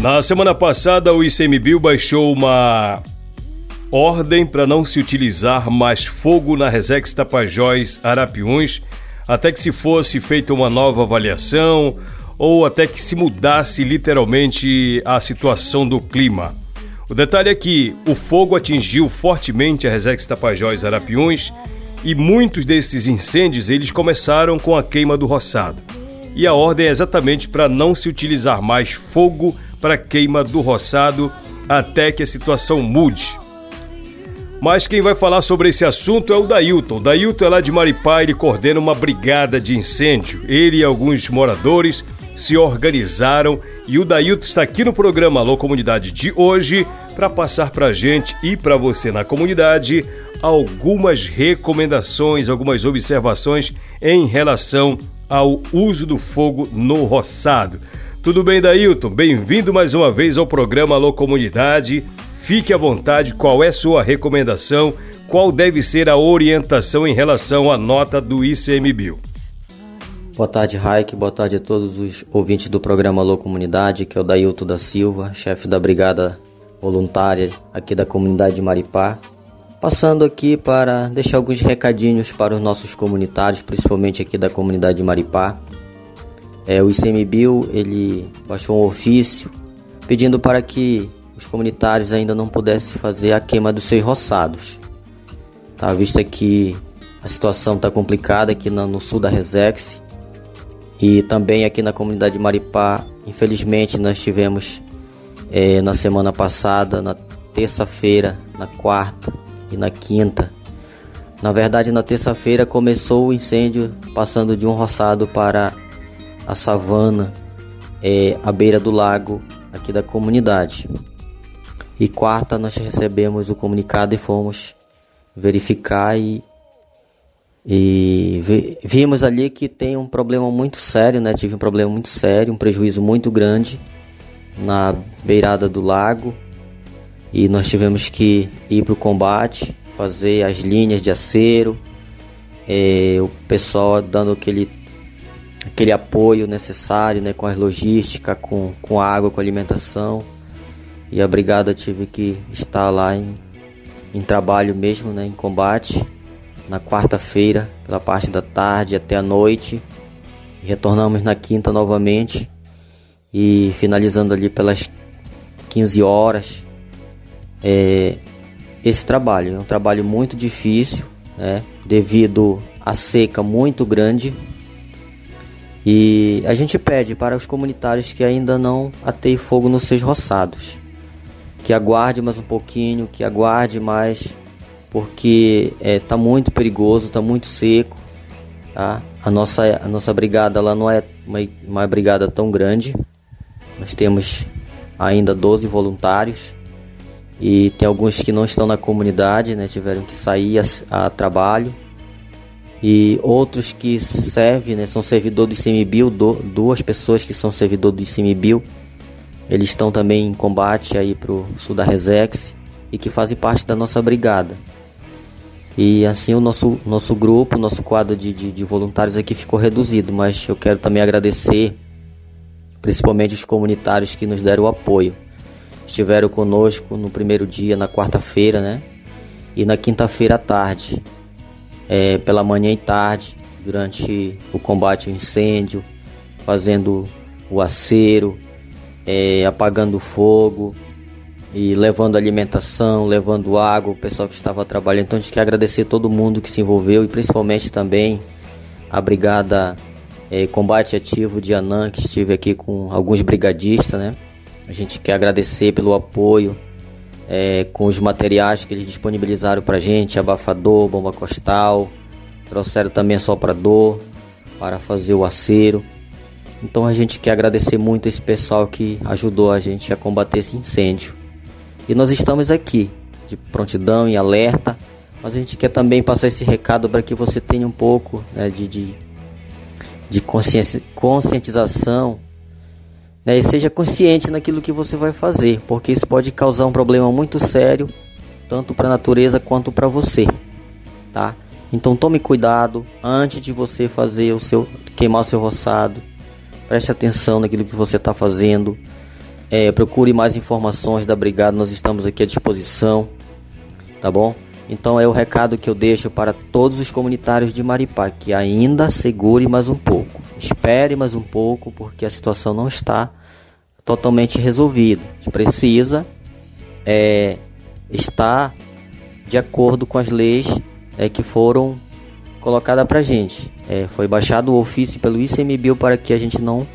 Na semana passada, o ICMBio baixou uma ordem para não se utilizar mais fogo na Resex Tapajós Arapiuns, até que se fosse feita uma nova avaliação ou até que se mudasse literalmente a situação do clima. O detalhe é que o fogo atingiu fortemente a Resex Tapajós Arapiuns e muitos desses incêndios eles começaram com a queima do roçado. E a ordem é exatamente para não se utilizar mais fogo para queima do roçado até que a situação mude. Mas quem vai falar sobre esse assunto é o Dailton. O Dailton é lá de Maripá, ele coordena uma brigada de incêndio. Ele e alguns moradores se organizaram e o Dailton está aqui no programa Alô Comunidade de hoje para passar para a gente e para você na comunidade algumas recomendações, algumas observações em relação ao uso do fogo no roçado. Tudo bem, Dailton? Bem-vindo mais uma vez ao programa Alô Comunidade. Fique à vontade, qual é sua recomendação? Qual deve ser a orientação em relação à nota do ICMBio? Boa tarde, Raik. Boa tarde a todos os ouvintes do programa Alô Comunidade, que é o Dailton da Silva, chefe da Brigada Voluntária aqui da comunidade de Maripá. Passando aqui para deixar alguns recadinhos para os nossos comunitários, principalmente aqui da comunidade de Maripá. É, o ICMBio ele baixou um ofício pedindo para que os comunitários ainda não pudessem fazer a queima dos seus roçados. Tá, vista que a situação está complicada aqui no, no, sul da Resex e também aqui na comunidade de Maripá, infelizmente nós tivemos é, na semana passada, na terça-feira, na quarta e na quinta. Na verdade, na terça-feira começou o incêndio passando de um roçado para a savana é, à beira do lago aqui da comunidade. E quarta nós recebemos o comunicado e fomos verificar e, e vimos ali que tem um problema muito sério, né? Tive um problema muito sério, um prejuízo muito grande na beirada do lago e nós tivemos que ir para o combate, fazer as linhas de acero, é, o pessoal dando aquele aquele apoio necessário, né, com as logística, com, com água, com alimentação. E a brigada tive que estar lá em, em trabalho mesmo, né, em combate, na quarta-feira, pela parte da tarde até a noite. Retornamos na quinta novamente e finalizando ali pelas 15 horas. É, esse trabalho é um trabalho muito difícil, né, devido à seca muito grande e a gente pede para os comunitários que ainda não ateiem fogo nos seus roçados, que aguarde mais um pouquinho, que aguarde mais, porque está é, tá muito perigoso, está muito seco. Tá? A, nossa, a nossa brigada ela não é uma, uma brigada tão grande, nós temos ainda 12 voluntários e tem alguns que não estão na comunidade, né, tiveram que sair a, a trabalho e outros que servem, né, são servidor do ICMBio, do, duas pessoas que são servidor do ICMBio, eles estão também em combate aí pro sul da Resex e que fazem parte da nossa brigada. E assim o nosso, nosso grupo, nosso quadro de, de, de voluntários aqui ficou reduzido, mas eu quero também agradecer principalmente os comunitários que nos deram o apoio. Estiveram conosco no primeiro dia, na quarta-feira, né? E na quinta-feira à tarde é, pela manhã e tarde, durante o combate ao incêndio, fazendo o acero, é, apagando o fogo e levando alimentação, levando água, o pessoal que estava trabalhando. Então a gente quer agradecer todo mundo que se envolveu e principalmente também a Brigada é, Combate Ativo de Anã, que estive aqui com alguns brigadistas, né? A gente quer agradecer pelo apoio, é, com os materiais que eles disponibilizaram para gente, abafador, bomba costal, trouxeram também soprador para fazer o acero. Então a gente quer agradecer muito esse pessoal que ajudou a gente a combater esse incêndio. E nós estamos aqui de prontidão e alerta, mas a gente quer também passar esse recado para que você tenha um pouco né, de, de, de conscientização né, e seja consciente naquilo que você vai fazer, porque isso pode causar um problema muito sério, tanto para a natureza quanto para você, tá? Então tome cuidado antes de você fazer o seu queimar o seu roçado. Preste atenção naquilo que você está fazendo. é, procure mais informações da brigada, nós estamos aqui à disposição, tá bom? Então é o recado que eu deixo para todos os comunitários de Maripá, que ainda segure mais um pouco. Espere mais um pouco, porque a situação não está totalmente resolvida. Precisa é, estar de acordo com as leis é, que foram colocadas para a gente. É, foi baixado o ofício pelo ICMBio para que a gente não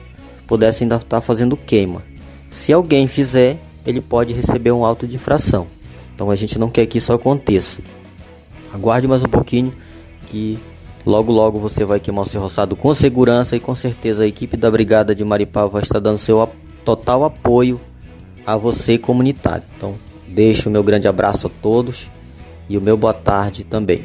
pudesse ainda estar fazendo queima. Se alguém fizer, ele pode receber um auto de infração. Então a gente não quer que isso aconteça. Aguarde mais um pouquinho que logo logo você vai queimar o seu roçado com segurança e com certeza a equipe da Brigada de Maripá vai estar dando seu total apoio a você comunitário. Então deixo o meu grande abraço a todos e o meu boa tarde também.